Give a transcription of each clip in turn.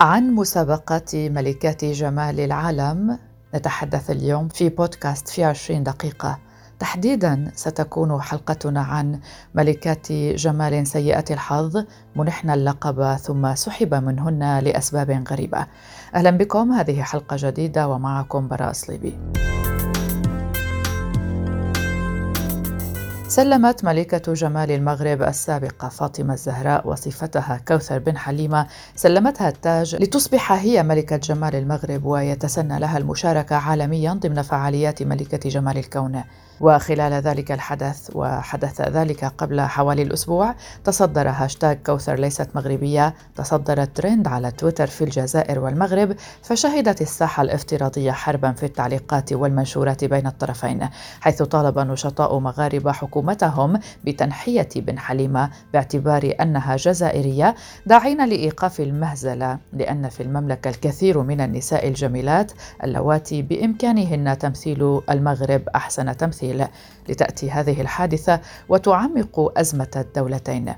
عن مسابقة ملكات جمال العالم. نتحدث اليوم في بودكاست في عشرين دقيقة. تحديدا ستكون حلقتنا عن ملكات جمال سيئة الحظ. منحن اللقب ثم سحب منهن لأسباب غريبة. أهلا بكم. هذه حلقة جديدة ومعكم براء صليبي سلمت ملكة جمال المغرب السابقة فاطمة الزهراء وصفتها كوثر بن حليمة. سلمتها التاج لتصبح هي ملكة جمال المغرب ويتسنى لها المشاركة عالميا ضمن فعاليات ملكة جمال الكون. وخلال ذلك الحدث وحدث ذلك قبل حوالي الأسبوع تصدر هاشتاغ كوثر ليست مغربية تصدر الترند على تويتر في الجزائر والمغرب فشهدت الساحة الافتراضية حربا في التعليقات والمنشورات بين الطرفين حيث طالب نشطاء مغاربة حكومتهم بتنحية بن حليمة باعتبار أنها جزائرية داعين لإيقاف المهزلة لأن في المملكة الكثير من النساء الجميلات اللواتي بإمكانهن تمثيل المغرب أحسن تمثيل التمثيل لتأتي هذه الحادثة وتعمق أزمة الدولتين.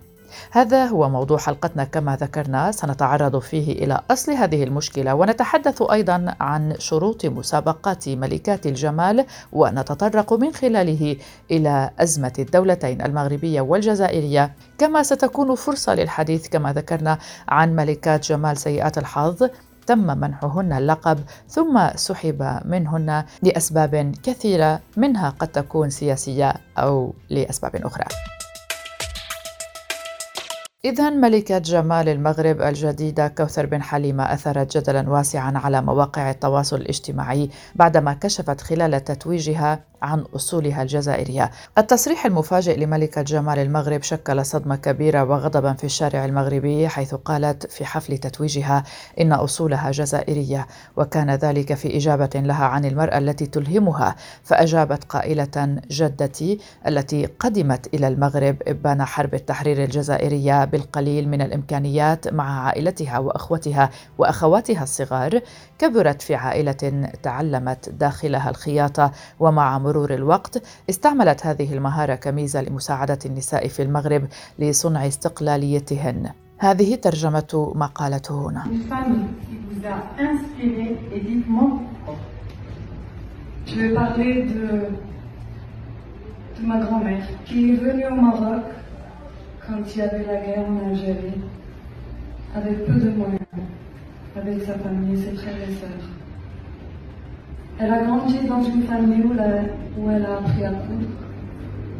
هذا هو موضوع حلقتنا. كما ذكرنا سنتعرض فيه إلى أصل هذه المشكلة ونتحدث أيضا عن شروط مسابقات ملكات الجمال ونتطرق من خلاله إلى أزمة الدولتين المغربية والجزائرية. كما ستكون فرصة للحديث كما ذكرنا عن ملكات جمال سيئات الحظ. تم منحهن اللقب ثم سحب منهن لأسباب كثيرة منها قد تكون سياسية أو لأسباب أخرى. إذا ملكة جمال المغرب الجديدة كوثر بن حليمة أثارت جدلا واسعا على مواقع التواصل الاجتماعي بعدما كشفت خلال تتويجها عن أصولها الجزائرية. التصريح المفاجئ لملكه جمال المغرب شكل صدمة كبيرة وغضبا في الشارع المغربي حيث قالت في حفل تتويجها إن أصولها جزائرية وكان ذلك في إجابة لها عن المرأة التي تلهمها فأجابت قائلة جدتي التي قدمت إلى المغرب إبان حرب التحرير الجزائرية بالقليل من الإمكانيات مع عائلتها وأخوتها وأخواتها الصغار كبرت في عائلة تعلمت داخلها الخياطه ومع مرور الوقت استعملت هذه المهارة كميزة لمساعدة النساء في المغرب لصنع استقلاليتهن. هذه ترجمة ما قالته هنا. Quand il y avait la guerre en Algérie, avec peu de moyens, avec sa famille, ses frères et sœurs. Elle a grandi dans une famille où, elle a appris à coudre.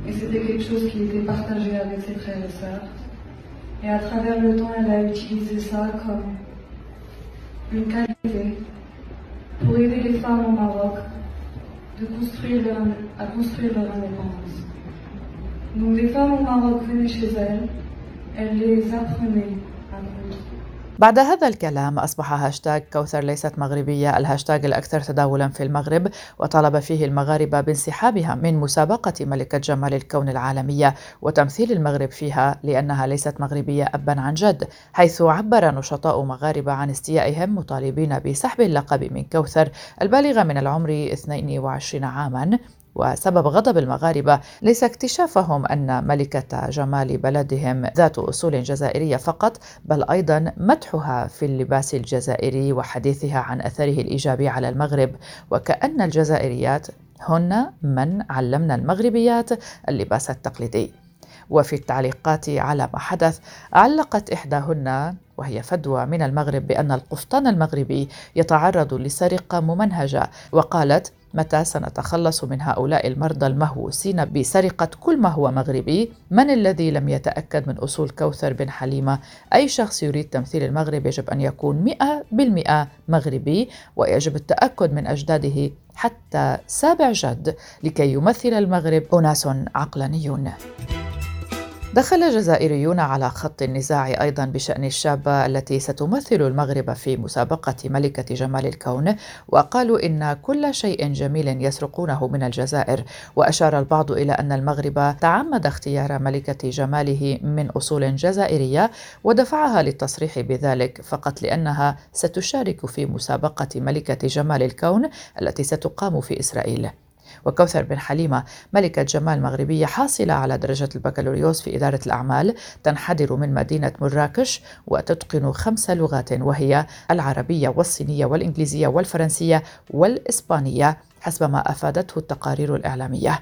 Et c'était quelque chose qui était partagé avec ses frères et sœurs. Et à travers le temps, elle a utilisé ça comme une qualité pour aider les femmes au Maroc à construire leur indépendance. Donc les femmes au Maroc venaient chez elle, elle les apprenait. بعد هذا الكلام أصبح هاشتاغ كوثر ليست مغربية الهاشتاغ الأكثر تداولا في المغرب وطالب فيه المغاربة بانسحابها من مسابقة ملكة جمال الكون العالمية وتمثيل المغرب فيها لأنها ليست مغربية أبا عن جد حيث عبر نشطاء مغاربة عن استيائهم مطالبين بسحب اللقب من كوثر البالغة من العمر 22 عاما. وسبب غضب المغاربة ليس اكتشافهم أن ملكة جمال بلدهم ذات أصول جزائرية فقط بل أيضا مدحها في اللباس الجزائري وحديثها عن أثره الإيجابي على المغرب. وكأن الجزائريات هن من علمنا المغربيات اللباس التقليدي. وفي التعليقات على ما حدث علقت إحداهن وهي فدوى من المغرب بأن القفطان المغربي يتعرض لسرقة ممنهجة وقالت متى سنتخلص من هؤلاء المرضى المهووسين بسرقة كل ما هو مغربي؟ من الذي لم يتأكد من أصول كوثر بن حليمة؟ أي شخص يريد تمثيل المغرب يجب أن يكون مئة بالمئة مغربي ويجب التأكد من أجداده حتى سابع جد لكي يمثل المغرب أناس عقلانيون. دخل جزائريون على خط النزاع أيضا بشأن الشابه التي ستمثل المغرب في مسابقة ملكة جمال الكون وقالوا إن كل شيء جميل يسرقونه من الجزائر. وأشار البعض إلى أن المغرب تعمد اختيار ملكة جماله من أصول جزائرية ودفعها للتصريح بذلك فقط لأنها ستشارك في مسابقة ملكة جمال الكون التي ستقام في إسرائيل. وكوثر بن حليمة ملكة جمال مغربية حاصلة على درجة البكالوريوس في إدارة الأعمال تنحدر من مدينة مراكش وتتقن خمس لغات وهي العربية والصينية والإنجليزية والفرنسية والإسبانية حسب ما أفادته التقارير الإعلامية.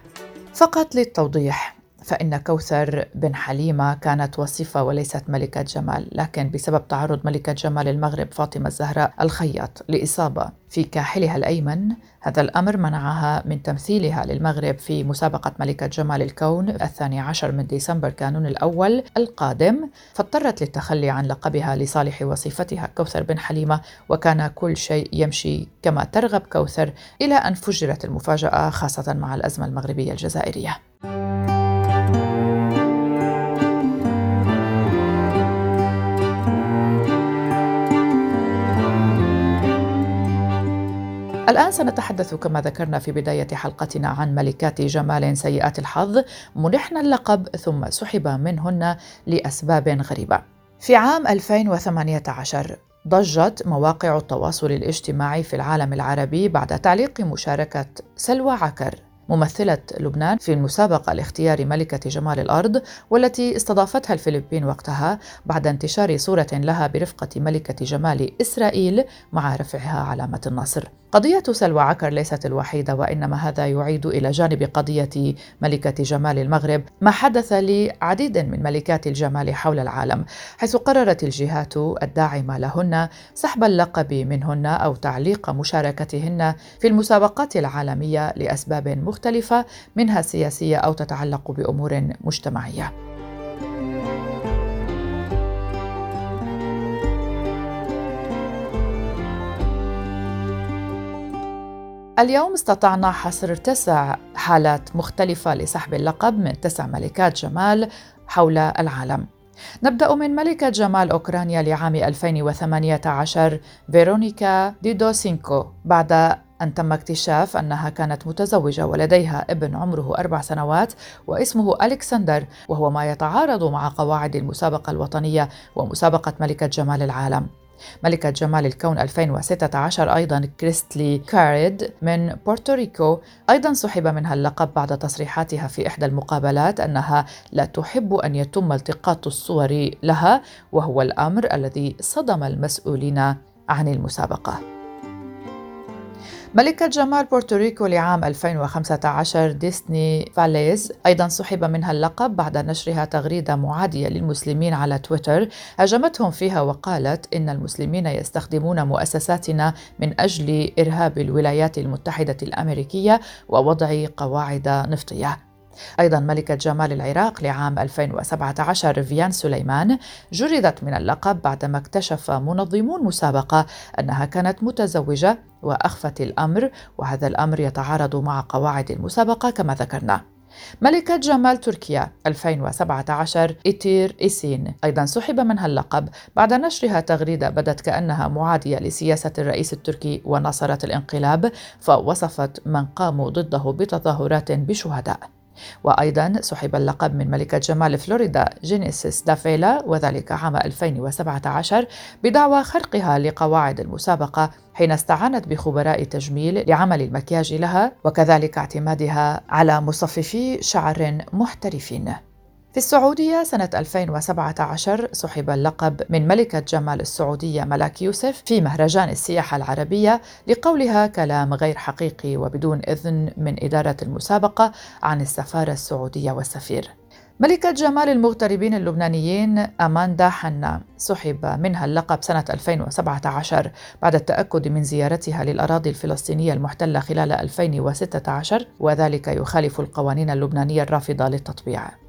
فقط للتوضيح. فإن كوثر بن حليمة كانت وصفة وليست ملكة جمال لكن بسبب تعرض ملكة جمال المغرب فاطمة الزهراء الخياط لإصابة في كاحلها الأيمن هذا الأمر منعها من تمثيلها للمغرب في مسابقة ملكة جمال الكون الثاني عشر من ديسمبر كانون الأول القادم. فاضطرت للتخلي عن لقبها لصالح وصفتها كوثر بن حليمة وكان كل شيء يمشي كما ترغب كوثر إلى أن فجرت المفاجأة خاصة مع الأزمة المغربية الجزائرية. الآن سنتحدث كما ذكرنا في بداية حلقتنا عن ملكات جمال سيئات الحظ منحن اللقب ثم سحب منهن لأسباب غريبة. في عام 2018 ضجت مواقع التواصل الاجتماعي في العالم العربي بعد تعليق مشاركة سلوى عكر ممثلة لبنان في المسابقة لاختيار ملكة جمال الأرض والتي استضافتها الفلبين وقتها بعد انتشار صورة لها برفقة ملكة جمال إسرائيل مع رفعها علامة النصر. قضية سلوى عكر ليست الوحيدة وإنما هذا يعيد إلى جانب قضية ملكة جمال المغرب ما حدث لعديد من ملكات الجمال حول العالم حيث قررت الجهات الداعمة لهن سحب اللقب منهن أو تعليق مشاركتهن في المسابقات العالمية لأسباب مختلفة منها سياسية أو تتعلق بأمور مجتمعية. اليوم استطعنا حصر تسع حالات مختلفة لسحب اللقب من تسع ملكات جمال حول العالم. نبدأ من ملكة جمال أوكرانيا لعام 2018 فيرونيكا ديدوسينكو بعد أن تم اكتشاف أنها كانت متزوجة ولديها ابن عمره أربع سنوات واسمه ألكسندر وهو ما يتعارض مع قواعد المسابقة الوطنية ومسابقة ملكة جمال العالم. ملكة جمال الكون 2016 أيضا كريستلي كاريد من بورتوريكو أيضا سحب منها اللقب بعد تصريحاتها في إحدى المقابلات أنها لا تحب أن يتم التقاط الصور لها وهو الأمر الذي صدم المسؤولين عن المسابقة. ملكة جمال بورتوريكو لعام 2015 ديسني فاليز أيضا سحب منها اللقب بعد نشرها تغريدة معادية للمسلمين على تويتر هاجمتهم فيها وقالت إن المسلمين يستخدمون مؤسساتنا من أجل إرهاب الولايات المتحدة الأمريكية ووضع قواعد نفطية. أيضا ملكة جمال العراق لعام 2017 فيان سليمان جردت من اللقب بعدما اكتشف منظمو المسابقة أنها كانت متزوجة وأخفت الأمر وهذا الأمر يتعارض مع قواعد المسابقة كما ذكرنا. ملكة جمال تركيا 2017 إيتير إيسين. أيضا سحب منها اللقب بعد نشرها تغريدة بدت كأنها معادية لسياسة الرئيس التركي وناصرة الانقلاب فوصفت من قاموا ضده بتظاهرات بشهداء. وأيضا سحب اللقب من ملكة جمال فلوريدا جينيسيس دافيلا وذلك عام 2017 بدعوى خرقها لقواعد المسابقة حين استعانت بخبراء تجميل لعمل المكياج لها وكذلك اعتمادها على مصففي شعر محترفين. في السعودية سنة 2017 سحب اللقب من ملكة جمال السعودية ملاك يوسف في مهرجان السياحة العربية لقولها كلام غير حقيقي وبدون إذن من إدارة المسابقة عن السفارة السعودية والسفير. ملكة جمال المغتربين اللبنانيين أماندا حنا سحب منها اللقب سنة 2017 بعد التأكد من زيارتها للأراضي الفلسطينية المحتلة خلال 2016 وذلك يخالف القوانين اللبنانية الرافضة للتطبيع.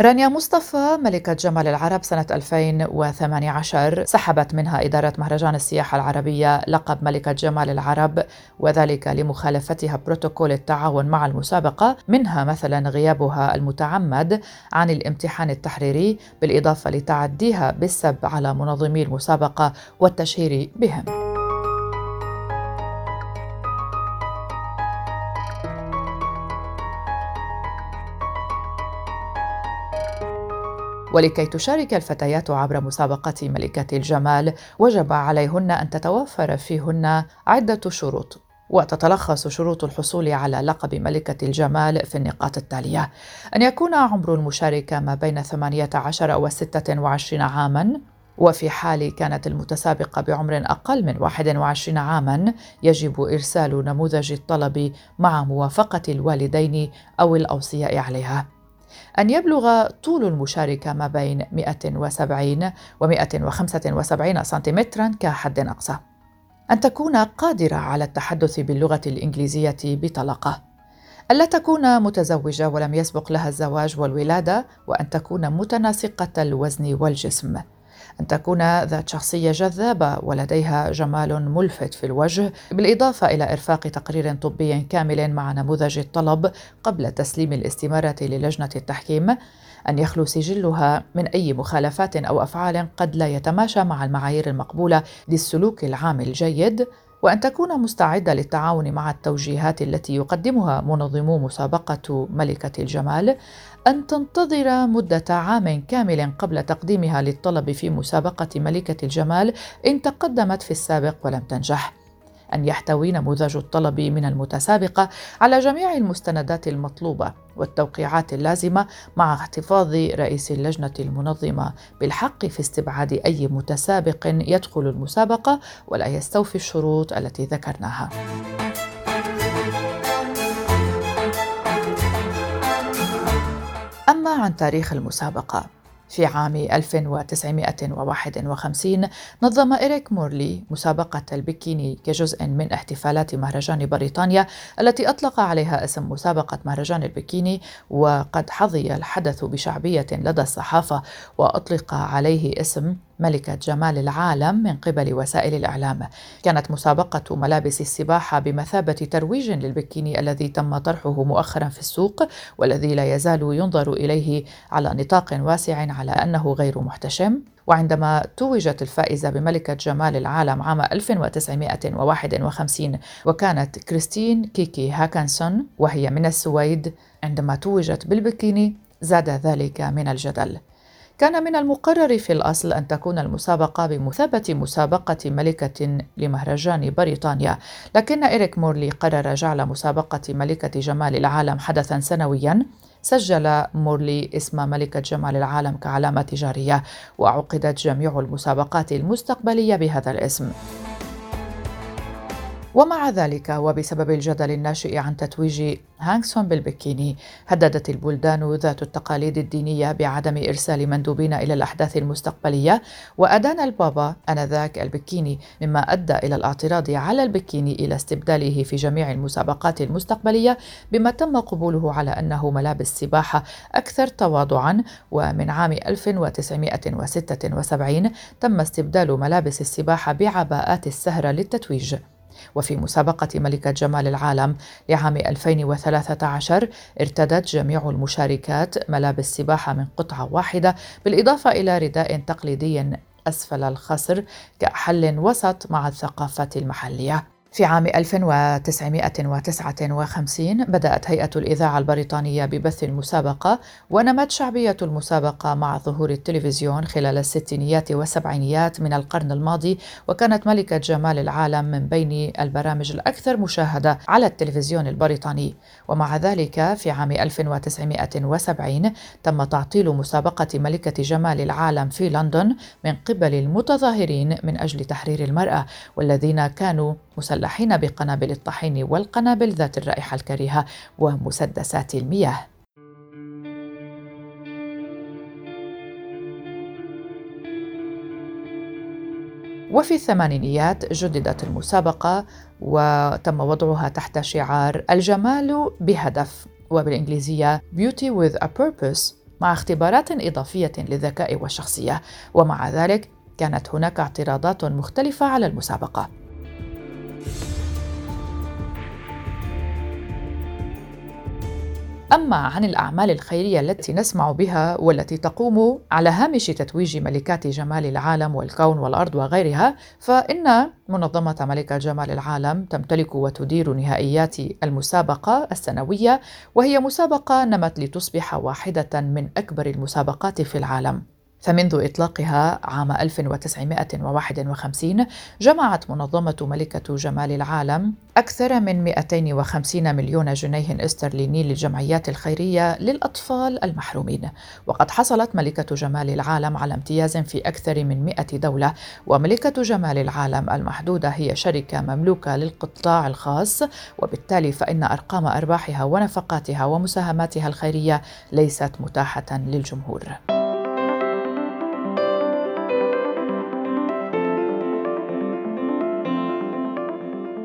رانيا مصطفى ملكة جمال العرب سنة 2018 سحبت منها إدارة مهرجان السياحة العربية لقب ملكة جمال العرب وذلك لمخالفتها بروتوكول التعاون مع المسابقة منها مثلا غيابها المتعمد عن الامتحان التحريري بالإضافة لتعديها بالسب على منظمي المسابقة والتشهير بهم. ولكي تشارك الفتيات عبر مسابقة ملكات الجمال وجب عليهن أن تتوفر فيهن عدة شروط وتتلخص شروط الحصول على لقب ملكة الجمال في النقاط التالية: أن يكون عمر المشاركة ما بين 18 و 26 عامًا، وفي حال كانت المتسابقة بعمر أقل من 21 عامًا، يجب إرسال نموذج الطلب مع موافقة الوالدين أو الأوصياء عليها. أن يبلغ طول المشاركة ما بين 170 و 175 سنتيمترا كحد أقصى. أن تكون قادرة على التحدث باللغة الإنجليزية بطلاقة. ألا تكون متزوجة ولم يسبق لها الزواج والولادة، وأن تكون متناسقة الوزن والجسم. أن تكون ذات شخصية جذابة ولديها جمال ملفت في الوجه بالإضافة إلى إرفاق تقرير طبي كامل مع نموذج الطلب قبل تسليم الاستمارة للجنة التحكيم أن يخلو سجلها من أي مخالفات أو أفعال قد لا يتماشى مع المعايير المقبولة للسلوك العام الجيد. وأن تكون مستعدة للتعاون مع التوجيهات التي يقدمها منظمو مسابقة ملكة الجمال أن تنتظر مدة عام كامل قبل تقديمها للطلب في مسابقة ملكة الجمال إن تقدمت في السابق ولم تنجح. أن يحتوي نموذج الطلب من المتسابقة على جميع المستندات المطلوبة والتوقيعات اللازمة مع احتفاظ رئيس اللجنة المنظمة بالحق في استبعاد أي متسابق يدخل المسابقة ولا يستوفي الشروط التي ذكرناها. أما عن تاريخ المسابقة في عام 1951 نظم إريك مورلي مسابقة البكيني كجزء من احتفالات مهرجان بريطانيا التي أطلق عليها اسم مسابقة مهرجان البكيني وقد حظي الحدث بشعبية لدى الصحافة وأطلق عليه اسم ملكة جمال العالم من قبل وسائل الإعلام. كانت مسابقة ملابس السباحة بمثابة ترويج للبكيني الذي تم طرحه مؤخرا في السوق والذي لا يزال ينظر إليه على نطاق واسع على أنه غير محتشم. وعندما توجت الفائزة بملكة جمال العالم عام 1951 وكانت كريستين كيكي هاكنسون وهي من السويد عندما توجت بالبكيني زاد ذلك من الجدل. كان من المقرر في الأصل أن تكون المسابقة بمثابة مسابقة ملكة لمهرجان بريطانيا، لكن إريك مورلي قرر جعل مسابقة ملكة جمال العالم حدثا سنويا. سجل مورلي اسم ملكة جمال العالم كعلامة تجارية وعقدت جميع المسابقات المستقبلية بهذا الاسم. ومع ذلك وبسبب الجدل الناشئ عن تتويج هانكسون بالبكيني هددت البلدان ذات التقاليد الدينية بعدم إرسال مندوبين إلى الأحداث المستقبلية. وأدان البابا آنذاك البكيني مما أدى إلى الاعتراض على البكيني إلى استبداله في جميع المسابقات المستقبلية بما تم قبوله على أنه ملابس سباحة أكثر تواضعا. ومن عام 1976 تم استبدال ملابس السباحة بعباءات السهرة للتتويج. وفي مسابقة ملكة جمال العالم لعام 2013 ارتدت جميع المشاركات ملابس سباحة من قطعة واحدة بالإضافة إلى رداء تقليدي أسفل الخصر كحل وسط مع الثقافات المحلية. في عام 1959 بدأت هيئة الإذاعة البريطانية ببث المسابقة ونمت شعبية المسابقة مع ظهور التلفزيون خلال الستينيات والسبعينيات من القرن الماضي وكانت ملكة جمال العالم من بين البرامج الأكثر مشاهدة على التلفزيون البريطاني. ومع ذلك في عام 1970 تم تعطيل مسابقة ملكة جمال العالم في لندن من قبل المتظاهرين من أجل تحرير المرأة والذين كانوا مسلحين بقنابل الطحين والقنابل ذات الرائحة الكريهة ومسدسات المياه. وفي الثمانينيات جددت المسابقة وتم وضعها تحت شعار الجمال بهدف وبالإنجليزية Beauty with a Purpose مع اختبارات إضافية للذكاء والشخصية. ومع ذلك كانت هناك اعتراضات مختلفة على المسابقة. أما عن الأعمال الخيرية التي نسمع بها والتي تقوم على هامش تتويج ملكات جمال العالم والكون والأرض وغيرها فإن منظمة ملكة جمال العالم تمتلك وتدير نهائيات المسابقة السنوية وهي مسابقة نمت لتصبح واحدة من أكبر المسابقات في العالم. فمنذ إطلاقها عام 1951 جمعت منظمة ملكة جمال العالم أكثر من 250 مليون جنيه استرليني للجمعيات الخيرية للأطفال المحرومين وقد حصلت ملكة جمال العالم على امتياز في أكثر من 100 دولة وملكة جمال العالم المحدودة هي شركة مملوكة للقطاع الخاص وبالتالي فإن أرقام أرباحها ونفقاتها ومساهماتها الخيرية ليست متاحة للجمهور.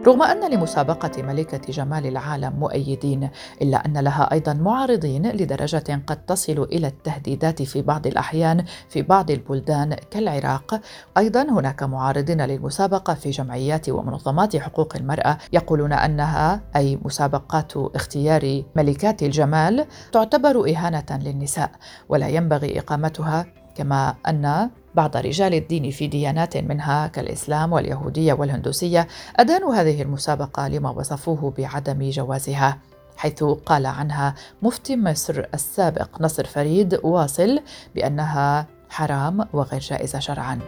رغم أن لمسابقة ملكة جمال العالم مؤيدين إلا أن لها أيضا معارضين لدرجة قد تصل إلى التهديدات في بعض الأحيان في بعض البلدان كالعراق. أيضا هناك معارضين للمسابقة في جمعيات ومنظمات حقوق المرأة يقولون أنها أي مسابقات اختيار ملكات الجمال تعتبر إهانة للنساء ولا ينبغي إقامتها كما أن بعض رجال الدين في ديانات منها كالإسلام واليهودية والهندوسية أدانوا هذه المسابقة لما وصفوه بعدم جوازها حيث قال عنها مفتي مصر السابق نصر فريد واصل بأنها حرام وغير جائزة شرعاً.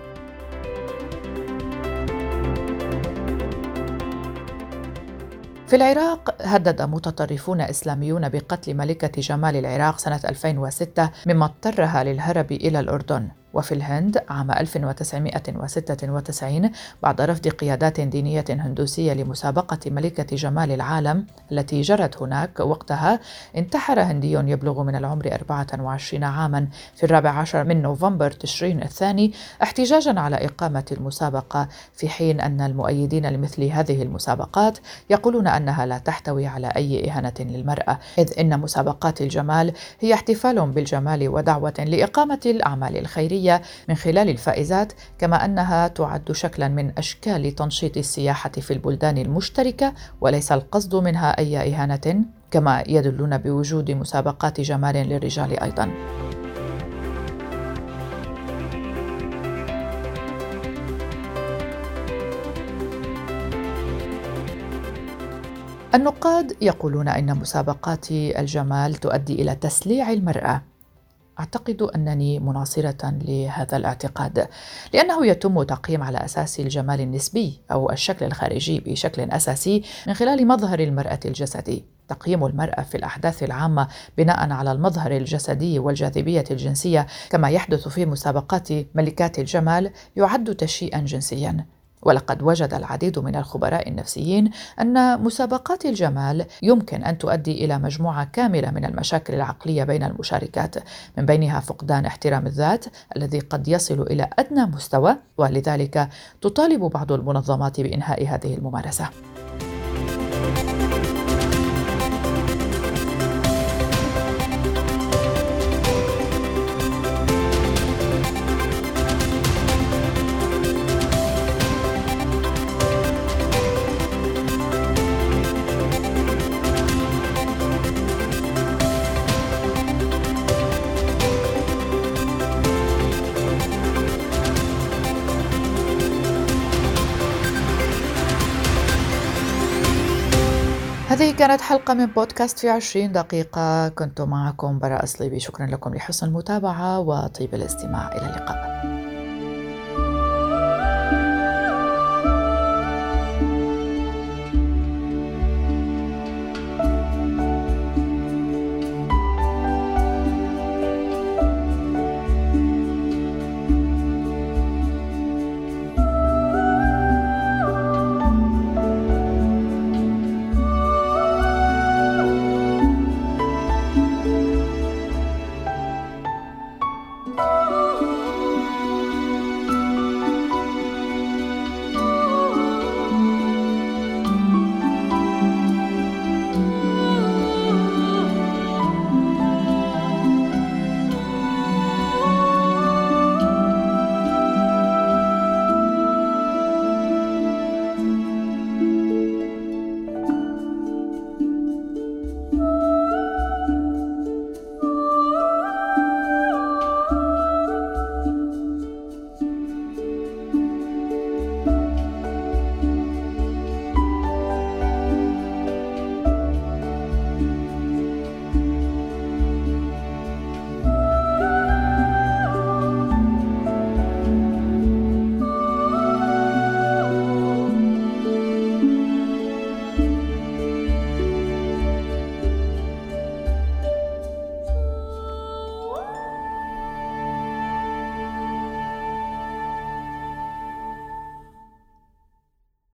في العراق هدد متطرفون إسلاميون بقتل ملكة جمال العراق سنة 2006 مما اضطرها للهرب إلى الأردن. وفي الهند عام 1996 بعد رفض قيادات دينية هندوسية لمسابقة ملكة جمال العالم التي جرت هناك وقتها انتحر هندي يبلغ من العمر 24 عاما في الرابع عشر من نوفمبر تشرين الثاني احتجاجا على إقامة المسابقة في حين أن المؤيدين لمثل هذه المسابقات يقولون أنها لا تحتوي على أي إهانة للمرأة إذ إن مسابقات الجمال هي احتفال بالجمال ودعوة لإقامة الأعمال الخيرية. السياحية من خلال الفائزات كما أنها تعد شكلا من أشكال تنشيط السياحة في البلدان المشتركة وليس القصد منها أي إهانة كما يدلون بوجود مسابقات جمال للرجال أيضا. النقاد يقولون إن مسابقات الجمال تؤدي إلى تسليع المرأة. أعتقد أنني مناصرة لهذا الاعتقاد لأنه يتم تقييم على أساس الجمال النسبي أو الشكل الخارجي بشكل أساسي من خلال مظهر المرأة الجسدي. تقييم المرأة في الأحداث العامة بناء على المظهر الجسدي والجاذبية الجنسية كما يحدث في مسابقات ملكات الجمال يعد تشيئا جنسيا. ولقد وجد العديد من الخبراء النفسيين أن مسابقات الجمال يمكن أن تؤدي إلى مجموعة كاملة من المشاكل العقلية بين المشاركات من بينها فقدان احترام الذات الذي قد يصل إلى أدنى مستوى ولذلك تطالب بعض المنظمات بإنهاء هذه الممارسة. هذه كانت حلقة من بودكاست في عشرين دقيقة. كنت معكم براء صليبي شكرا لكم لحسن المتابعة وطيب الاستماع. إلى اللقاء.